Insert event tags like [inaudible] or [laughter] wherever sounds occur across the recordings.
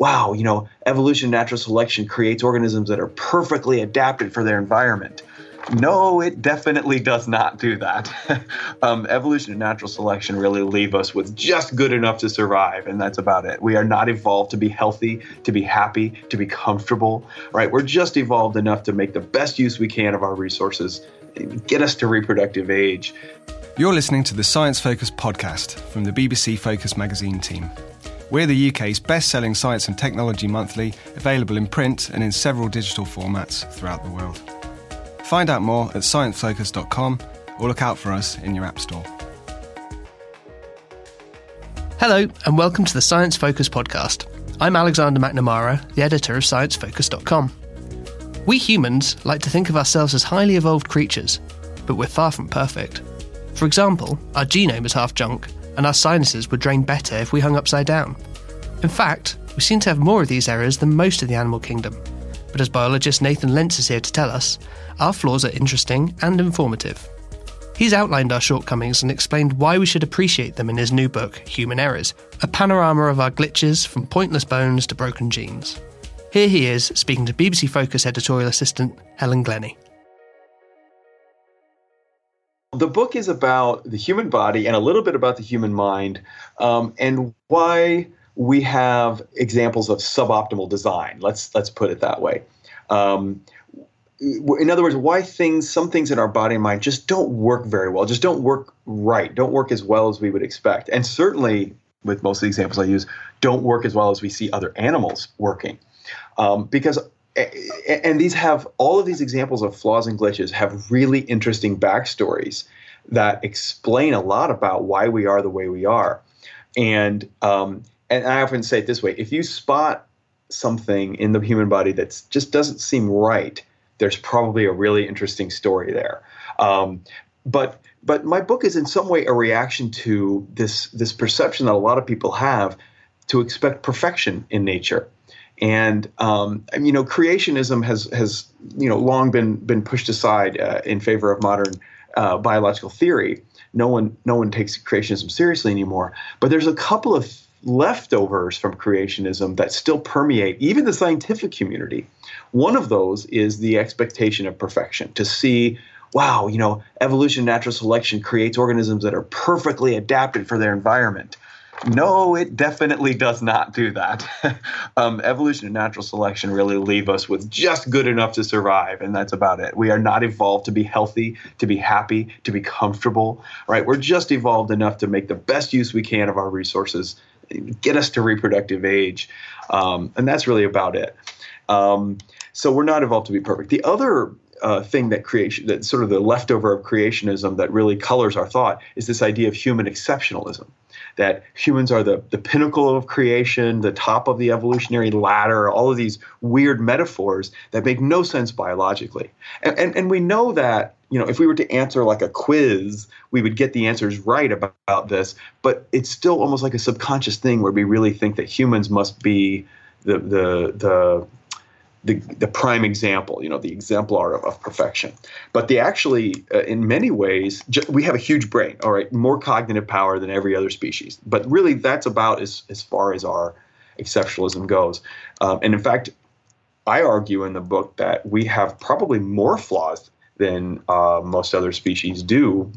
Wow, you know, evolution natural selection creates organisms that are perfectly adapted for their environment. No, it definitely does not do that. [laughs] um, evolution and natural selection really leave us with just good enough to survive, and that's about it. We are not evolved to be healthy, to be happy, to be comfortable, right? We're just evolved enough to make the best use we can of our resources, and get us to reproductive age. You're listening to the Science Focus podcast from the BBC Focus magazine team. We're the UK's best selling science and technology monthly, available in print and in several digital formats throughout the world. Find out more at sciencefocus.com or look out for us in your App Store. Hello, and welcome to the Science Focus podcast. I'm Alexander McNamara, the editor of sciencefocus.com. We humans like to think of ourselves as highly evolved creatures, but we're far from perfect. For example, our genome is half junk, and our sinuses would drain better if we hung upside down. In fact, we seem to have more of these errors than most of the animal kingdom. But as biologist Nathan Lents is here to tell us, our flaws are interesting and informative. He's outlined our shortcomings and explained why we should appreciate them in his new book, Human Errors, a panorama of our glitches from pointless bones to broken genes. Here he is speaking to BBC Focus editorial assistant Helen Glennie. The book is about the human body and a little bit about the human mind um, and why we have examples of suboptimal design. Let's let's put it that way. Um, in other words, why things, some things in our body and mind just don't work very well, just don't work right, don't work as well as we would expect. And certainly, with most of the examples I use, don't work as well as we see other animals working. Um, because, and these have, all of these examples of flaws and glitches have really interesting backstories that explain a lot about why we are the way we are. And, um, and I often say it this way if you spot something in the human body that just doesn't seem right, there's probably a really interesting story there. Um, but but my book is in some way a reaction to this this perception that a lot of people have to expect perfection in nature. And um, you know, creationism has has you know long been been pushed aside uh, in favor of modern uh, biological theory. No one no one takes creationism seriously anymore. But there's a couple of leftovers from creationism that still permeate even the scientific community. One of those is the expectation of perfection, to see, wow, you know, evolution, natural selection creates organisms that are perfectly adapted for their environment. No, it definitely does not do that. [laughs] um, evolution and natural selection really leave us with just good enough to survive, and that's about it. We are not evolved to be healthy, to be happy, to be comfortable, right? We're just evolved enough to make the best use we can of our resources get us to reproductive age, um, and that's really about it. Um, so we're not evolved to be perfect. The other uh, thing that creation, that sort of the leftover of creationism that really colors our thought is this idea of human exceptionalism. That humans are the, the pinnacle of creation, the top of the evolutionary ladder, all of these weird metaphors that make no sense biologically. And, and, and we know that you know, if we were to answer like a quiz, we would get the answers right about, about, this. But it's still almost like a subconscious thing where we really think that humans must be the the the the, the prime example, you know, the exemplar of, of perfection. But they actually, uh, in many ways, ju- we have a huge brain. All right, more cognitive power than every other species. But really, that's about as as far as our exceptionalism goes. Um, and in fact, I argue in the book that we have probably more flaws than uh, most other species do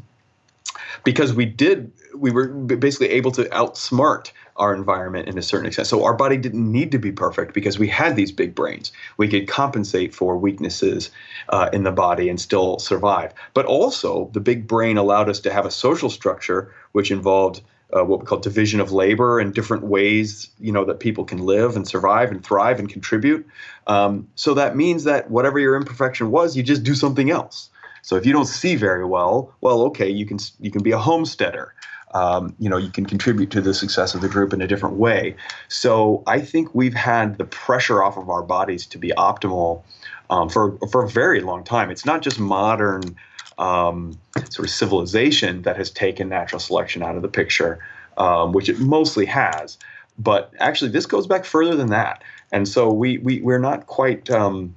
because we did we were basically able to outsmart our environment in a certain extent. So our body didn't need to be perfect because we had these big brains. We could compensate for weaknesses uh, in the body and still survive. But also, the big brain allowed us to have a social structure which involved uh, what we call division of labor and different ways you know that people can live and survive and thrive and contribute. Um, so that means that whatever your imperfection was, you just do something else. So if you don't see very well, well, okay, you can you can be a homesteader. Um, you know, you can contribute to the success of the group in a different way. So I think we've had the pressure off of our bodies to be optimal um, for for a very long time. It's not just modern um, sort of civilization that has taken natural selection out of the picture, um, which it mostly has. But actually, this goes back further than that, and so we we we're not quite. Um,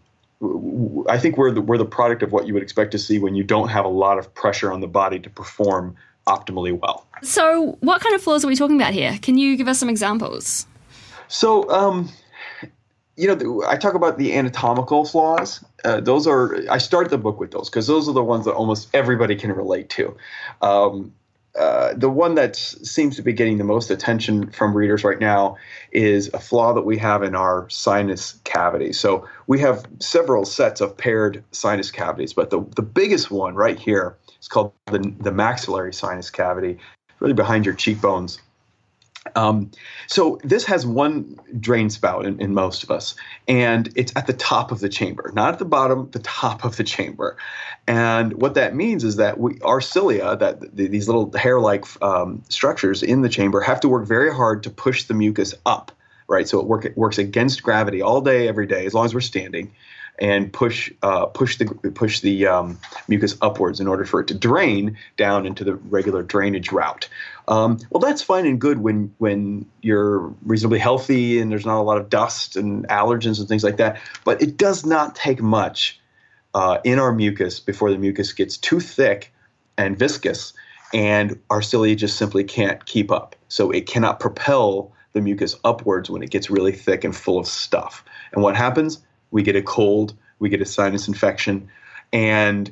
I think we're the, we're the product of what you would expect to see when you don't have a lot of pressure on the body to perform optimally well. So, what kind of flaws are we talking about here? Can you give us some examples? So, um, you know, I talk about the anatomical flaws. Uh, those are I start the book with those because those are the ones that almost everybody can relate to. Um, uh, the one that seems to be getting the most attention from readers right now is a flaw that we have in our sinus cavity. So we have several sets of paired sinus cavities, but the, the biggest one right here is called the, the maxillary sinus cavity, really behind your cheekbones. Um, so this has one drain spout in, in, most of us, and it's at the top of the chamber, not at the bottom, the top of the chamber. And what that means is that we, our cilia, that the, these little hair-like um, structures in the chamber, have to work very hard to push the mucus up. Right, so it, work, it works against gravity all day, every day, as long as we're standing and push uh, push the push the um, mucus upwards in order for it to drain down into the regular drainage route. Um, well, that's fine and good when when you're reasonably healthy and there's not a lot of dust and allergens and things like that. But it does not take much uh, in our mucus before the mucus gets too thick and viscous, and our cilia just simply can't keep up. So it cannot propel the mucus upwards when it gets really thick and full of stuff. And what happens? We get a cold, we get a sinus infection, and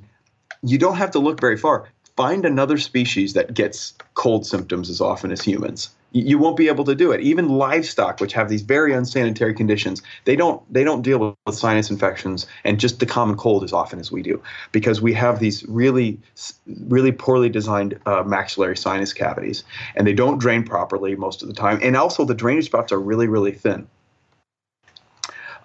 you don't have to look very far. Find another species that gets cold symptoms as often as humans. You won't be able to do it. Even livestock, which have these very unsanitary conditions, they don't they don't deal with sinus infections and just the common cold as often as we do, because we have these really really poorly designed uh, maxillary sinus cavities, and they don't drain properly most of the time. And also, the drainage spots are really really thin.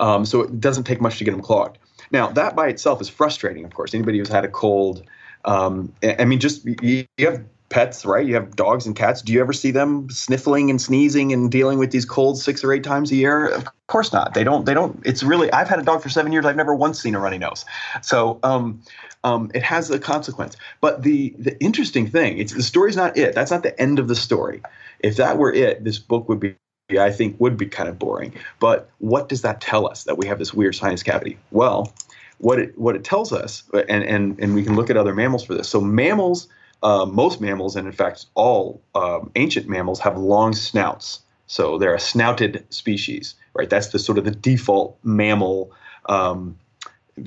Um, so it doesn't take much to get them clogged. Now, that by itself is frustrating, of course. Anybody who's had a cold, um, I mean, just you, you have pets, right? You have dogs and cats. Do you ever see them sniffling and sneezing and dealing with these colds six or eight times a year? Of course not. They don't. They don't. It's really. I've had a dog for seven years. I've never once seen a runny nose. So um, um, it has a consequence. But the the interesting thing, it's the story's not it. That's not the end of the story. If that were it, this book would be I think would be kind of boring. But what does that tell us that we have this weird sinus cavity? Well, what it what it tells us, and and and we can look at other mammals for this. So mammals, uh, most mammals, and in fact all um, ancient mammals have long snouts. So they're a snouted species, right? That's the sort of the default mammal um,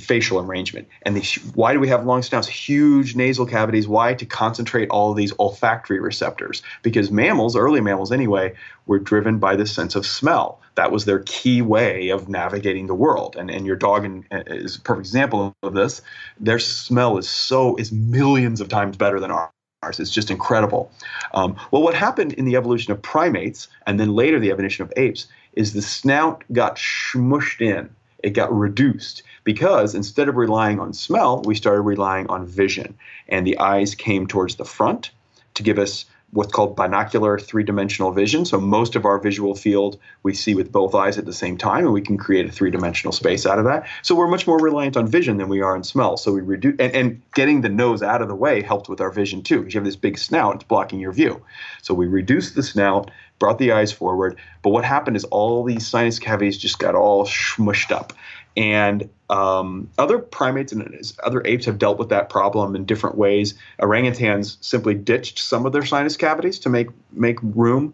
facial arrangement. And why do we have long snouts? Huge nasal cavities. Why? To concentrate all of these olfactory receptors. Because mammals, early mammals anyway, were driven by the sense of smell. That was their key way of navigating the world. And, and your dog in, is a perfect example of this. Their smell is so is millions of times better than ours. It's just incredible. Um, well, what happened in the evolution of primates and then later the evolution of apes is the snout got smushed in. It got reduced because instead of relying on smell, we started relying on vision. And the eyes came towards the front to give us what's called binocular three dimensional vision. So most of our visual field we see with both eyes at the same time, and we can create a three dimensional space out of that. So we're much more reliant on vision than we are on smell. So we reduce, and, and getting the nose out of the way helped with our vision too, because you have this big snout, it's blocking your view. So we reduced the snout, brought the eyes forward. But what happened is all these sinus cavities just got all smushed up. And um, other primates and other apes have dealt with that problem in different ways. Orangutans simply ditched some of their sinus cavities to make make room.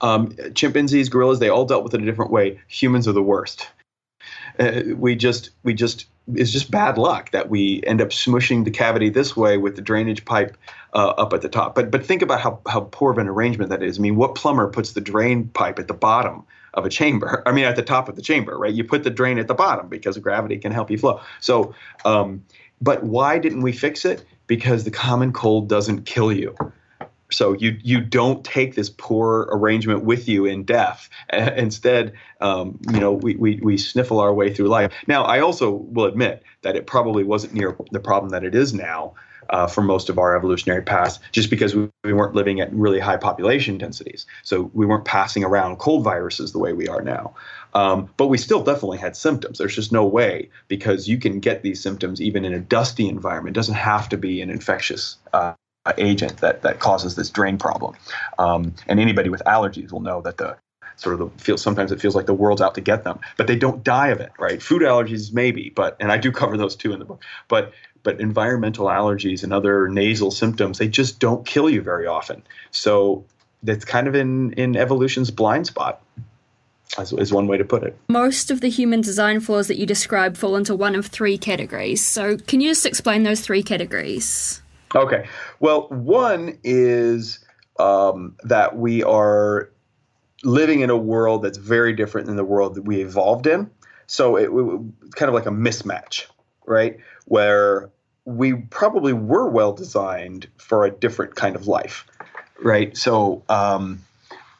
Um, chimpanzees, gorillas, they all dealt with it a different way. Humans are the worst. Uh, we just we just it's just bad luck that we end up smushing the cavity this way with the drainage pipe uh, up at the top. But but think about how how poor of an arrangement that is. I mean, what plumber puts the drain pipe at the bottom of a chamber. [laughs] I mean, at the top of the chamber, right? You put the drain at the bottom because gravity can help you flow. So, um, but why didn't we fix it? Because the common cold doesn't kill you. So you you don't take this poor arrangement with you in death. Instead, um, you know, we, we we sniffle our way through life. Now, I also will admit that it probably wasn't near the problem that it is now uh, for most of our evolutionary past, just because we, we weren't living at really high population densities. So we weren't passing around cold viruses the way we are now. Um, but we still definitely had symptoms. There's just no way because you can get these symptoms even in a dusty environment. It doesn't have to be an infectious uh, agent that, that causes this drain problem. Um, and anybody with allergies will know that the sort of the feel sometimes it feels like the world's out to get them but they don't die of it right food allergies maybe but and i do cover those too in the book but but environmental allergies and other nasal symptoms they just don't kill you very often so that's kind of in in evolution's blind spot As, is one way to put it. Most of the human design flaws that you describe fall into one of three categories. So, can you just explain those three categories? Okay. Well, one is um, that we are living in a world that's very different than the world that we evolved in. So, it, it's kind of like a mismatch, right? Where we probably were well designed for a different kind of life, right? So, um,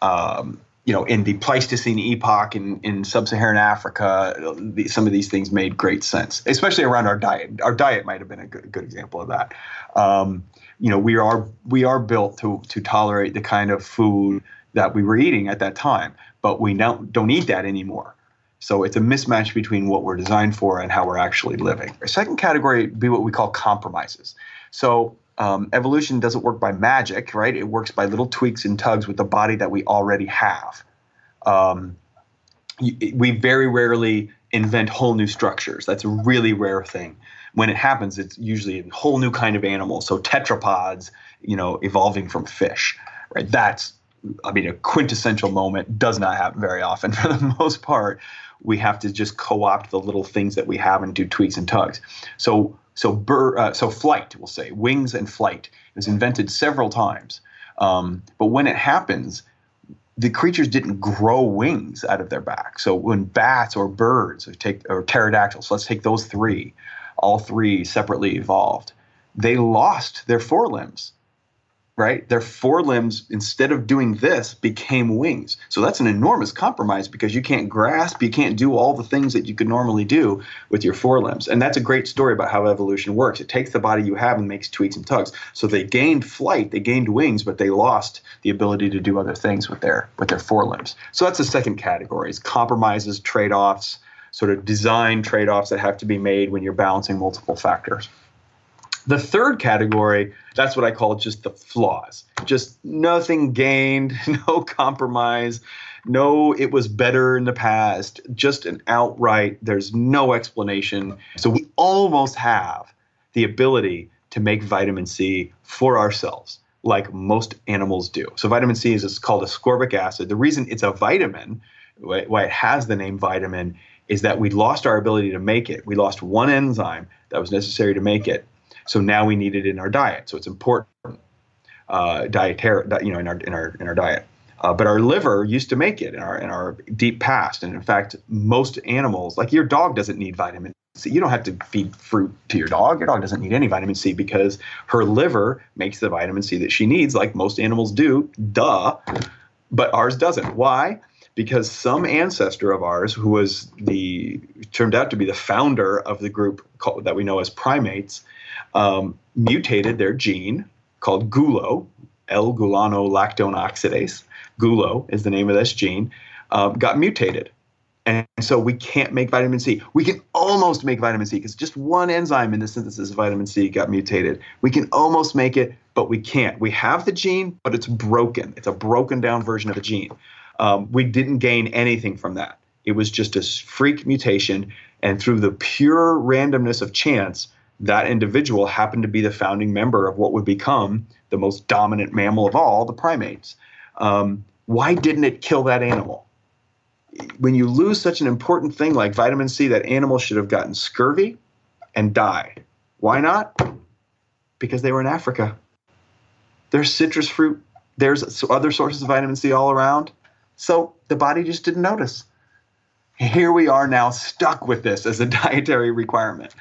um, you know, in the Pleistocene epoch in, in sub-Saharan Africa, the, some of these things made great sense, especially around our diet. Our diet might have been a good, good example of that. Um, you know, we are we are built to to tolerate the kind of food that we were eating at that time, but we now don't eat that anymore. So it's a mismatch between what we're designed for and how we're actually living. Second category would be what we call compromises. So um, evolution doesn't work by magic, right? It works by little tweaks and tugs with the body that we already have. Um, we very rarely invent whole new structures. That's a really rare thing. When it happens, it's usually a whole new kind of animal. So tetrapods, you know, evolving from fish, right? That's, I mean, a quintessential moment does not happen very often. [laughs] For the most part, we have to just co-opt the little things that we have and do tweaks and tugs. So so, bur- uh, so flight, we'll say, wings and flight is invented several times. Um, but when it happens, the creatures didn't grow wings out of their back. So when bats or birds or take or pterodactyls, let's take those three, all three separately evolved, they lost their forelimbs right? Their forelimbs, instead of doing this, became wings. So that's an enormous compromise because you can't grasp, you can't do all the things that you could normally do with your forelimbs. And that's a great story about how evolution works. It takes the body you have and makes tweaks and tugs. So they gained flight, they gained wings, but they lost the ability to do other things with their with their forelimbs. So that's the second category: is compromises, trade-offs, sort of design trade-offs that have to be made when you're balancing multiple factors. The third category, that's what I call just the flaws. Just nothing gained, [laughs] no compromise, no, it was better in the past, just an outright, there's no explanation. So we almost have the ability to make vitamin C for ourselves like most animals do. So vitamin C is called ascorbic acid. The reason it's a vitamin, why it has the name vitamin, is that we lost our ability to make it. We lost one enzyme that was necessary to make it. So now we need it in our diet. So it's important, uh, dietary, you know, in our in our in our diet. Uh, but our liver used to make it in our in our deep past, and in fact, most animals, like your dog, doesn't need vitamin C. You don't have to feed fruit to your dog. Your dog doesn't need any vitamin C because her liver makes the vitamin C that she needs, like most animals do. Duh. But ours doesn't. Why? Because some ancestor of ours, who was the turned out to be the founder of the group called, that we know as primates, um, mutated their gene called GULO, L-gulonolactone oxidase. GULO is the name of this gene. Uh, got mutated. And so we can't make vitamin C. We can almost make vitamin C because just one enzyme in the synthesis of vitamin C got mutated. We can almost make it, but we can't. We have the gene, but it's broken. It's a broken down version of the gene. Um, we didn't gain anything from that. It was just a freak mutation. And through the pure randomness of chance, that individual happened to be the founding member of what would become the most dominant mammal of all, the primates. Um, why didn't it kill that animal? When you lose such an important thing like vitamin C, that animal should have gotten scurvy and died. Why not? Because they were in Africa. There's citrus fruit, there's other sources of vitamin C all around. So the body just didn't notice. Here we are now stuck with this as a [laughs] dietary requirement.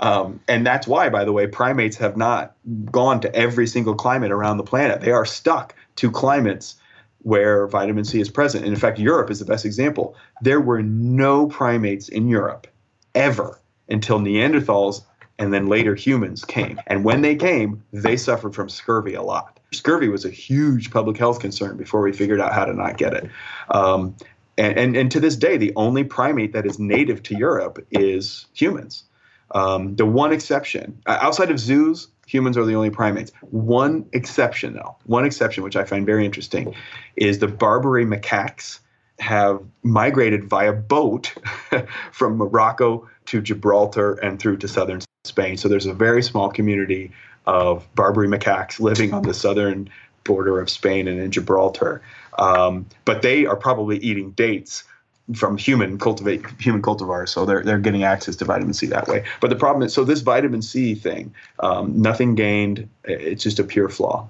Um, and that's why, by the way, primates have not gone to every single climate around the planet. They are stuck to climates where vitamin C is present. And in fact, Europe is the best example. There were no primates in Europe ever until Neanderthals and then later humans came. And when they came, they suffered from scurvy a lot. Scurvy was a huge public health concern before we figured out how to not get it. Um, and, and, and, to this day, the only primate that is native to Europe is humans. Um, the one exception, uh, outside of zoos, humans are the only primates. One exception, though, one exception, which I find very interesting, is the Barbary macaques have migrated via boat [laughs] from Morocco to Gibraltar and through to southern Spain. So there's a very small community of Barbary macaques living on the southern border of Spain and in Gibraltar. Um, but they are probably eating dates from human cultivate human cultivars, so they're they're getting access to vitamin C that way. But the problem is, so this vitamin C thing, um, nothing gained. It's just a pure flaw.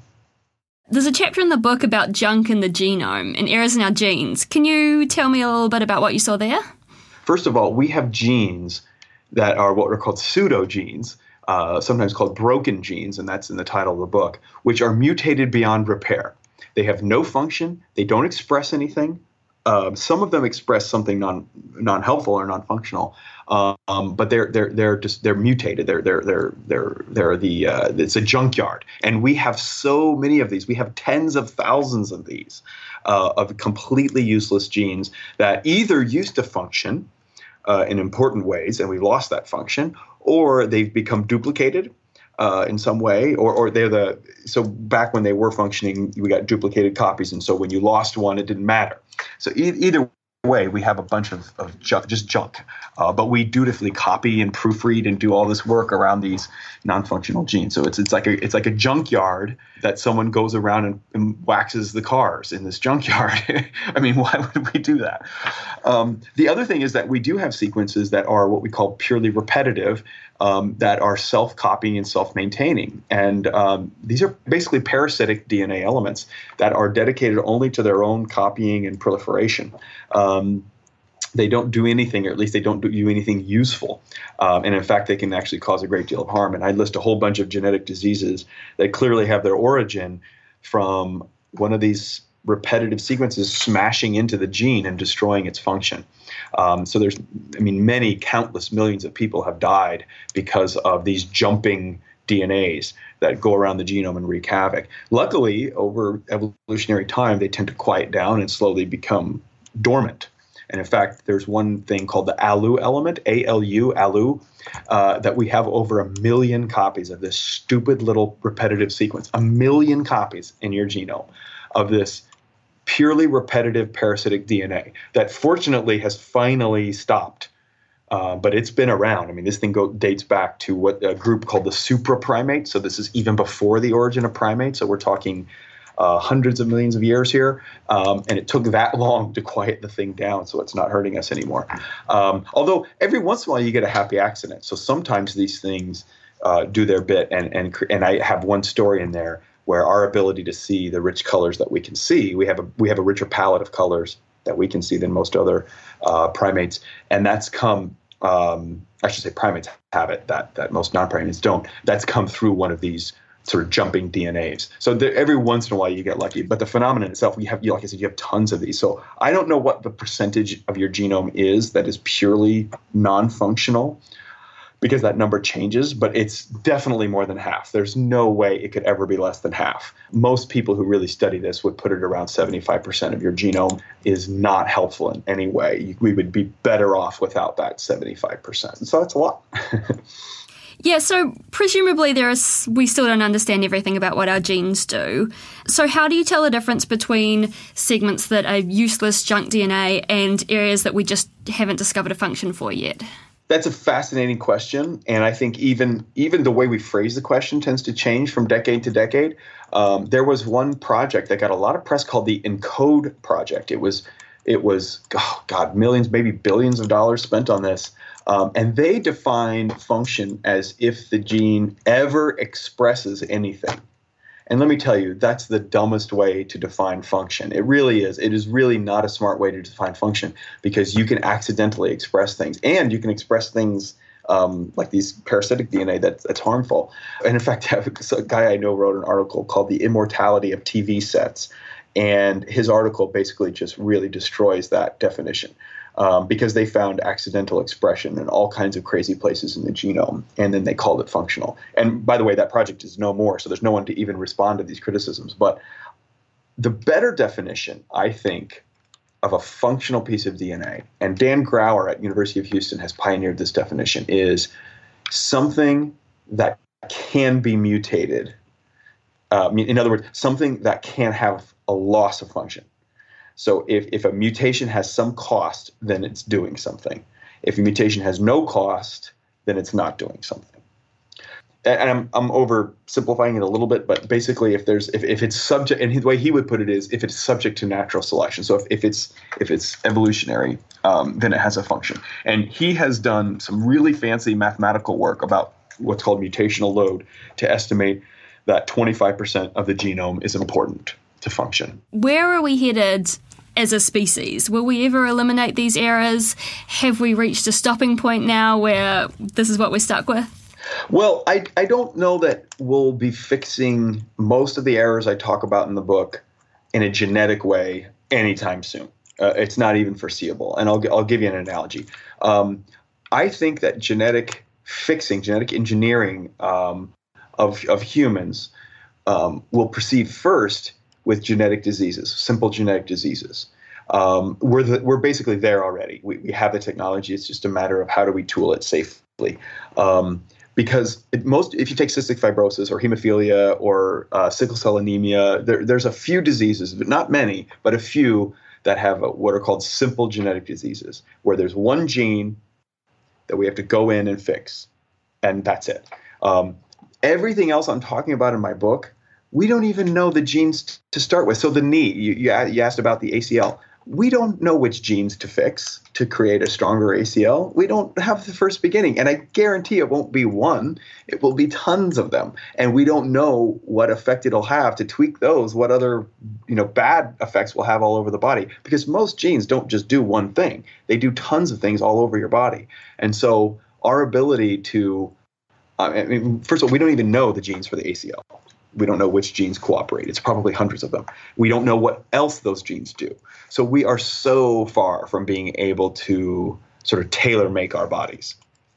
There's a chapter in the book about junk in the genome and errors in our genes. Can you tell me a little bit about what you saw there? First of all, we have genes that are what are called pseudogenes, uh, sometimes called broken genes, and that's in the title of the book, which are mutated beyond repair. They have no function, they don't express anything. Uh, some of them express something non non helpful or non functional, um, but they're they're they're just they're mutated. They're they're they're they're they're the uh, it's a junkyard, and we have so many of these. We have tens of thousands of these uh, of completely useless genes that either used to function uh, in important ways, and we've lost that function, or they've become duplicated uh, in some way, or, or they're the so back when they were functioning, we got duplicated copies, and so when you lost one, it didn't matter. So e- either way, we have a bunch of, of junk, just junk. Uh, but we dutifully copy and proofread and do all this work around these non-functional genes. So it's it's like a it's like a junkyard that someone goes around and, and waxes the cars in this junkyard. [laughs] I mean, why would we do that? Um, the other thing is that we do have sequences that are what we call purely repetitive, um, that are self-copying and self-maintaining, and um, these are basically parasitic DNA elements that are dedicated only to their own copying and proliferation. Um, they don't do anything, or at least they don't do anything useful. Um, and in fact, they can actually cause a great deal of harm. And I list a whole bunch of genetic diseases that clearly have their origin from one of these repetitive sequences smashing into the gene and destroying its function. Um, so there's, I mean, many countless millions of people have died because of these jumping DNAs that go around the genome and wreak havoc. Luckily, over evolutionary time, they tend to quiet down and slowly become dormant. And in fact, there's one thing called the ALU element, A L U, ALU, uh, that we have over a million copies of this stupid little repetitive sequence, a million copies in your genome of this purely repetitive parasitic DNA that fortunately has finally stopped. Uh, but it's been around. I mean, this thing go, dates back to what a group called the supraprimates. So this is even before the origin of primates. So we're talking uh, hundreds of millions of years here, um, and it took that [laughs] long to quiet the thing down, so it's not hurting us anymore. Um, although every once in a while you get a happy accident, so sometimes these things uh, do their bit, and and and I have one story in there where our ability to see the rich colors that we can see, we have a we have a richer palette of colors that we can see than most other uh, primates, and that's come. Um, I should say primates have it that that most non-primates don't. That's come through one of these sort of jumping DNAs. So every once in a while you get lucky, but the phenomenon itself, we have, you, like I said, you have tons of these. So I don't know what the percentage of your genome is that is purely non-functional because that number changes, but it's definitely more than half. There's no way it could ever be less than half. Most people who really study this would put it around 75% of your genome is not helpful in any way. We would be better off without that 75%. So that's a lot. [laughs] Yeah, so presumably there is we still don't understand everything about what our genes do. So how do you tell the difference between segments that are useless junk DNA and areas that we just haven't discovered a function for yet? That's a fascinating question, and I think even even the way we phrase the question tends to change from decade to decade. Um, there was one project that got a lot of press called the ENCODE project. It was it was oh God millions, maybe billions of dollars spent on this, um, and they define function as if the gene ever expresses anything. And let me tell you, that's the dumbest way to define function. It really is. It is really not a smart way to define function because you can accidentally express things, and you can express things um, like these parasitic DNA that, that's harmful. And in fact, [laughs] a guy I know wrote an article called "The Immortality of TV Sets," and his article basically just really destroys that definition. Um, because they found accidental expression in all kinds of crazy places in the genome, and then they called it functional. And by the way, that project is no more, so there's no one to even respond to these criticisms. But the better definition, I think, of a functional piece of DNA, and Dan Graur at University of Houston has pioneered this definition, is something that can be mutated. Uh, in other words, something that can have a loss of function. So if, if a mutation has some cost, then it's doing something. If a mutation has no cost, then it's not doing something. And I'm, I'm oversimplifying it a little bit, but basically, if there's if, if it's subject, and the way he would put it is, if it's subject to natural selection. So if, if it's if it's evolutionary, um, then it has a function. And he has done some really fancy mathematical work about what's called mutational load to estimate that 25% of the genome is important to function. Where are we headed as a species? Will we ever eliminate these errors? Have we reached a stopping point now where this is what we're stuck with? Well, I, I don't know that we'll be fixing most of the errors I talk about in the book in a genetic way anytime soon. Uh, it's not even foreseeable. And I'll, I'll give you an analogy. Um, I think that genetic fixing, genetic engineering um, of, of humans um, will proceed first with genetic diseases, simple genetic diseases. Um, we're the, we're basically there already. We, we have the technology. It's just a matter of how do we tool it safely. Um, because it, most, if you take cystic fibrosis or hemophilia or uh, sickle cell anemia, there, there's a few diseases, but not many, but a few that have what are called simple genetic diseases, where there's one gene that we have to go in and fix, and that's it. Um, everything else I'm talking about in my book we don't even know the genes to start with. So the knee, you, you, asked about the ACL. We don't know which genes to fix to create a stronger ACL. We don't have the first beginning. And I guarantee it won't be one, it will be tons of them. And we don't know what effect it'll have to tweak those, what other you know, bad effects will have all over the body. Because most genes don't just do one thing, they do tons of things all over your body. And so our ability to, uh, I mean, first of all, we don't even know the genes for the ACL we don't know which genes cooperate. It's probably hundreds of them. We don't know what else those genes do. So we are so far from being able to sort of tailor make our bodies.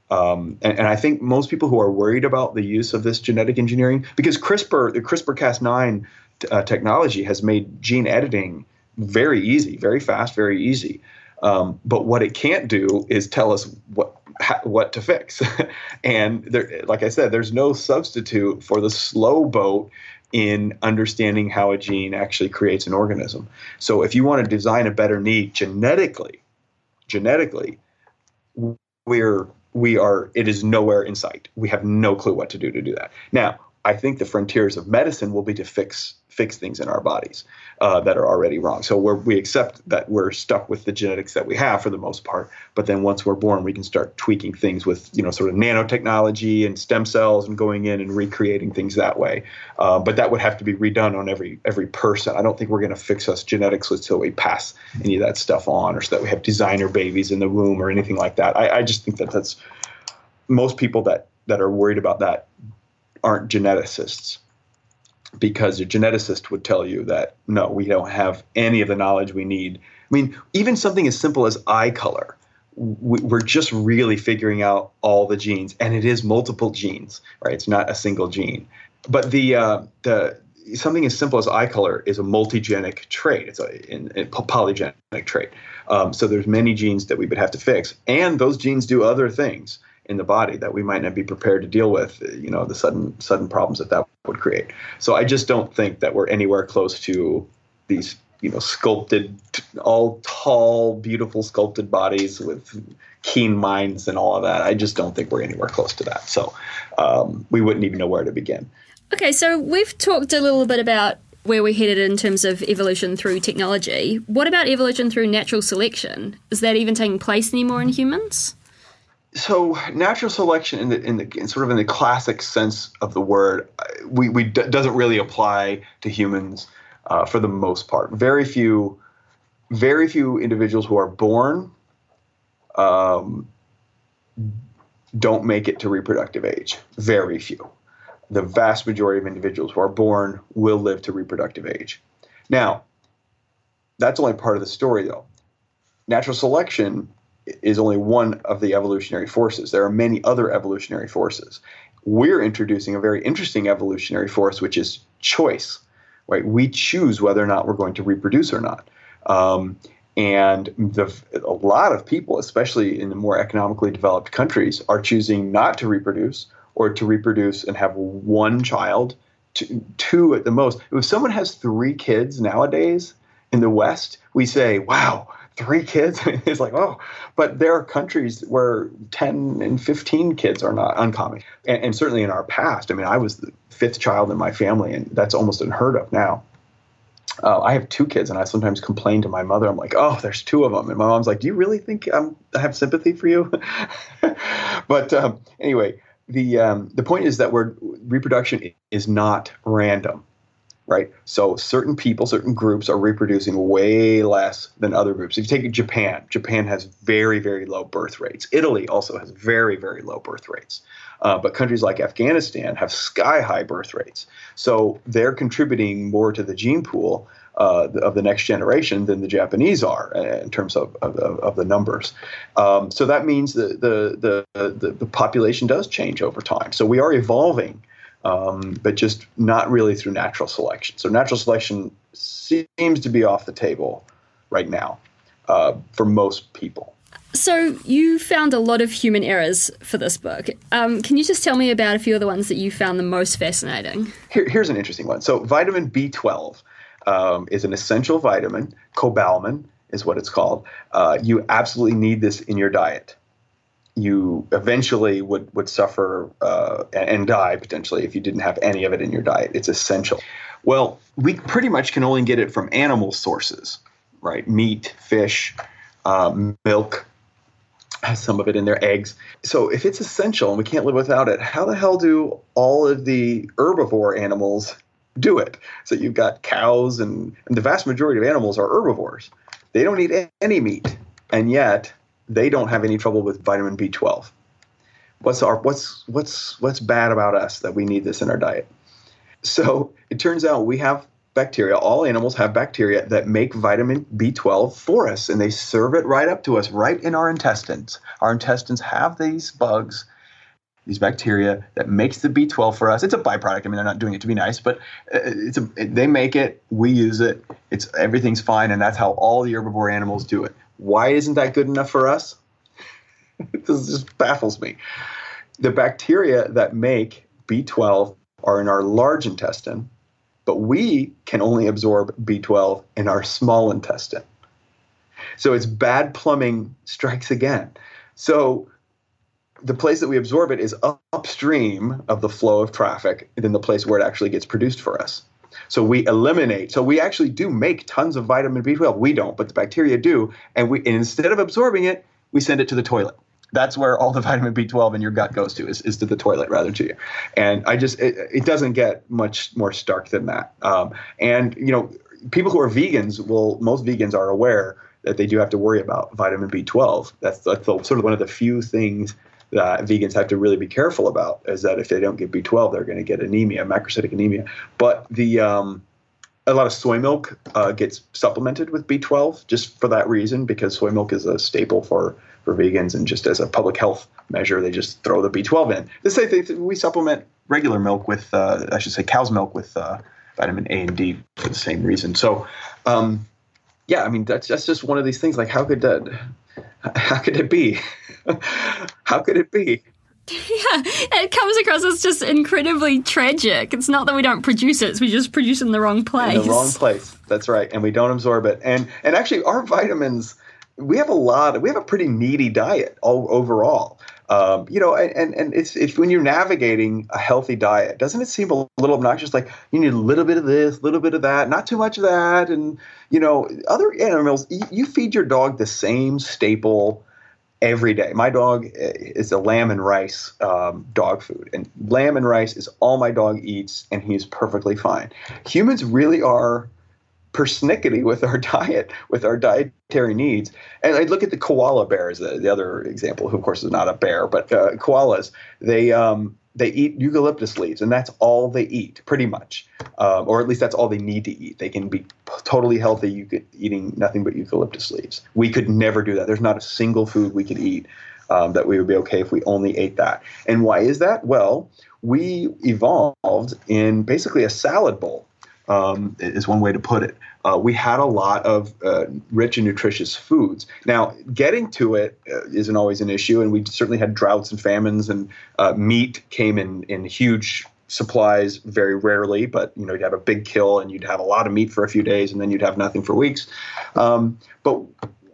Um, and, and, I think most people who are worried about the use of this genetic engineering, because CRISPR, the CRISPR Cas9 uh, technology has made gene editing very easy, very fast, very easy. Um, but what it can't do is tell us what what to fix. [laughs] and there, like I said, there's no substitute for the slow boat in understanding how a gene actually creates an organism. So if you want to design a better knee genetically, genetically, we're we are it is nowhere in sight. We have no clue what to do to do that. Now, I think the frontiers of medicine will be to fix fix things in our bodies uh, that are already wrong. So we accept that we're stuck with the genetics that we have for the most part. But then once we're born, we can start tweaking things with you know sort of nanotechnology and stem cells and going in and recreating things that way. Uh, but that would have to be redone on every every person. I don't think we're going to fix us genetics until we pass any of that stuff on, or so that we have designer babies in the womb or anything like that. I, I just think that that's most people that that are worried about that aren't geneticists because a geneticist would tell you that no, we don't have any of the knowledge we need. I mean, even something as simple as eye color, we're just really figuring out all the genes, and it is multiple genes, right? It's not a single gene. But the uh, the something as simple as eye color is a multigenic trait. It's a, a polygenic trait. Um, so there's many genes that we would have to fix, and those genes do other things in the body that we might not be prepared to deal with you know the sudden sudden problems that that would create. So i just don't think that we're anywhere close to these you know sculpted all tall beautiful sculpted bodies with keen minds and all of that. I just don't think we're anywhere close to that. So um, we wouldn't even know where to begin. Okay so we've talked a little bit about where we're headed in terms of evolution through technology. What about evolution through natural selection? Is that even taking place anymore in humans so natural selection in the in the in sort of in the classic sense of the word we, we d- doesn't really apply to humans uh, for the most part. Very few very few individuals who are born um, don't make it to reproductive age. Very few. The vast majority of individuals who are born will live to reproductive age. Now that's only part of the story though. Natural selection is only one of the evolutionary forces. There are many other evolutionary forces. We're introducing a very interesting evolutionary force, which is choice. Right? We choose whether or not we're going to reproduce or not. Um, and the, a lot of people, especially in the more economically developed countries, are choosing not to reproduce or to reproduce and have one child, two, two at the most. If someone has three kids nowadays in the West, we say, wow, three kids. [laughs] It's like oh but there are countries where 10 and 15 kids are not uncommon and, and, certainly in our past. I mean i was the fifth child in my family and that's almost unheard of now. Uh, i have two kids and i sometimes complain to my mother. I'm like oh there's two of them and my mom's like do you really think I'm, i have sympathy for you? [laughs] But um, anyway the um, the point is that we're, reproduction is not random right? So certain people, certain groups are reproducing way less than other groups. If you take Japan, Japan has very, very low birth rates. Italy also has very, very low birth rates. Uh, but countries like Afghanistan have sky high birth rates. So they're contributing more to the gene pool uh, of the next generation than the Japanese are uh, in terms of, of, of the numbers. Um, so that means the, the, the, the, population does change over time. So we are evolving um, but just not really through natural selection. So natural selection seems to be off the table right now uh, for most people. So you found a lot of human errors for this book. Um, can you just tell me about a few of the ones that you found the most fascinating? Here, here's an interesting one. So vitamin B12 um, is an essential vitamin. Cobalamin is what it's called. Uh, you absolutely need this in your diet you eventually would would suffer uh, and die potentially if you didn't have any of it in your diet. It's essential. Well, we pretty much can only get it from animal sources, right? Meat, fish, uh, milk, has some of it in their eggs. So if it's essential and we can't live without it, how the hell do all of the herbivore animals do it? So you've got cows and, and the vast majority of animals are herbivores. They don't eat any meat, and yet they don't have any trouble with vitamin B12. What's our what's what's what's bad about us that we need this in our diet? So it turns out we have bacteria. All animals have bacteria that make vitamin B12 for us, and they serve it right up to us, right in our intestines. Our intestines have these bugs, these bacteria that makes the B12 for us. It's a byproduct. I mean, they're not doing it to be nice, but uh, it's a, they make it. We use it. It's everything's fine, and that's how all the herbivore animals do it. Why isn't that good enough for us? [laughs] this just baffles me. The bacteria that make B12 are in our large intestine, but we can only absorb B12 in our small intestine. So it's bad plumbing strikes again. So the place that we absorb it is upstream of the flow of traffic than the place where it actually gets produced for us. So we eliminate. So we actually do make tons of vitamin B12. We don't, but the bacteria do. And we and instead of absorbing it, we send it to the toilet. That's where all the [laughs] vitamin B12 in your gut goes to is, is to the toilet rather to you. And I just it, it doesn't get much more stark than that. Um, and you know, people who are vegans will most vegans are aware that they do have to worry about vitamin B12. That's, that's sort of one of the few things that vegans have to really be careful about is that if they don't get B12, they're going to get anemia, macrocytic anemia. But the um, a lot of soy milk uh, gets supplemented with B12 just for that reason because soy milk is a staple for for vegans and just as a public health measure, they just throw the B12 in. The same thing we supplement regular milk with, uh, I should say, cow's milk with uh, vitamin A and D for the same reason. So, um, yeah, I mean that's that's just one of these things. Like, how could that? How could it be? [laughs] How could it be? [laughs] Yeah, it comes across as just incredibly tragic. It's not that we don't produce it; it's we just produce it in the wrong place. In the wrong place. That's right, and we don't absorb it. And and actually, our vitamins, we have a lot. We have a pretty needy diet all, overall. Um, you know, and and it's it's when you're navigating a healthy diet, doesn't it seem a little obnoxious? Like you need a little bit of this, a little bit of that, not too much of that, and you know, other animals. You, you feed your dog the same staple every day. My dog eh, is a lamb and rice um, dog food, and lamb and rice is all my dog eats, and he's perfectly fine. Humans really are persnickety with our [laughs] diet, with our dietary needs. And I look at the koala bears, the, the other example, who of course is not a bear, but uh, koalas. They um, they eat eucalyptus leaves, and that's all they eat, pretty much, um, or at least that's all they need to eat. They can be totally healthy eating nothing but eucalyptus leaves. We could never do that. There's not a single food we could eat um, that we would be okay if we only ate that. And why is that? Well, we evolved in basically a salad bowl. Um, is one way to put it. Uh, we had a lot of uh, rich and nutritious foods. Now, getting to it uh, not always an issue, and we certainly had droughts and famines, and uh, meat came in in huge supplies very rarely. But you know, you'd have a big kill, and you'd have a lot of meat for a few days, and then you'd have nothing for weeks. Um, but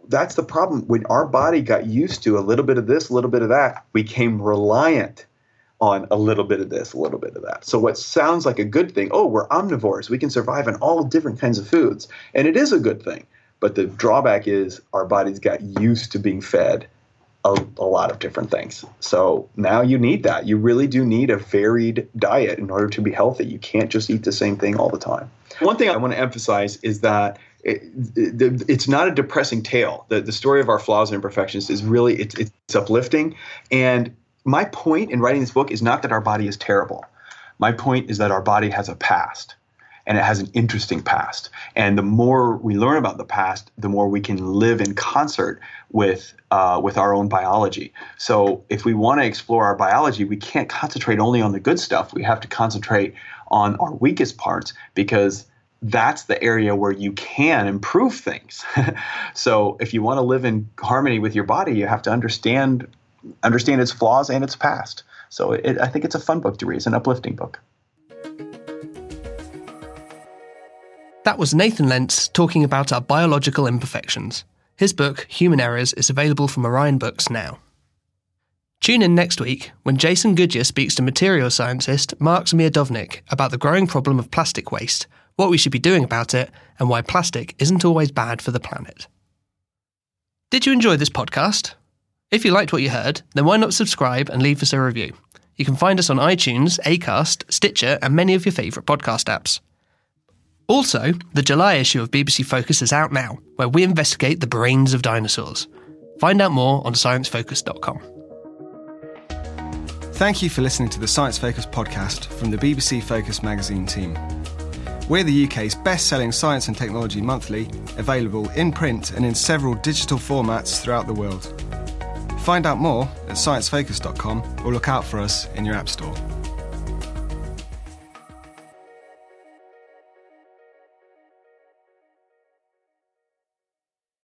that's the problem. When our body got used to a little bit of this, a little bit of that, we became reliant on a little bit of this, a little bit of that. So what sounds like a good thing, oh, we're omnivores, we can survive on all different kinds of foods. And it is a good thing. But the drawback is our bodies got used to being fed a, a, lot of different things. So now you need that. You really do need a varied diet in order to be healthy. You can't just eat the same thing all the time. One thing I want to emphasize is that it, it, it's not a depressing tale. The, the story of our flaws and imperfections is really it's, it's uplifting. And my point in writing this book is not that our body is terrible. My point is that our body has a past and it has an interesting past. And the more we learn about the past, the more we can live in concert with uh, with our own biology. So if we want to explore our biology, we can't concentrate only on the good stuff. We have to concentrate on our weakest parts because that's the area where you can improve things. [laughs] so if you want to live in harmony with your body, you have to understand understand its flaws and its past. So it, I think it's a fun book to read. It's an uplifting book. That was Nathan Lents talking about our biological imperfections. His book, Human Errors, is available from Orion Books now. Tune in next week when Jason Goodyer speaks to material scientist Mark Miodownik about the growing problem of plastic waste, what we should be doing about it, and why plastic isn't always bad for the planet. Did you enjoy this podcast? If you liked what you heard, then why not subscribe and leave us a review? You can find us on iTunes, Acast, Stitcher, and many of your favourite podcast apps. Also, the July issue of BBC Focus is out now, where we investigate the brains of dinosaurs. Find out more on sciencefocus.com. Thank you for listening to the Science Focus podcast from the BBC Focus magazine team. We're the UK's best selling science and technology monthly, available in print and in several digital formats throughout the world. Find out more at sciencefocus.com or look out for us in your App Store.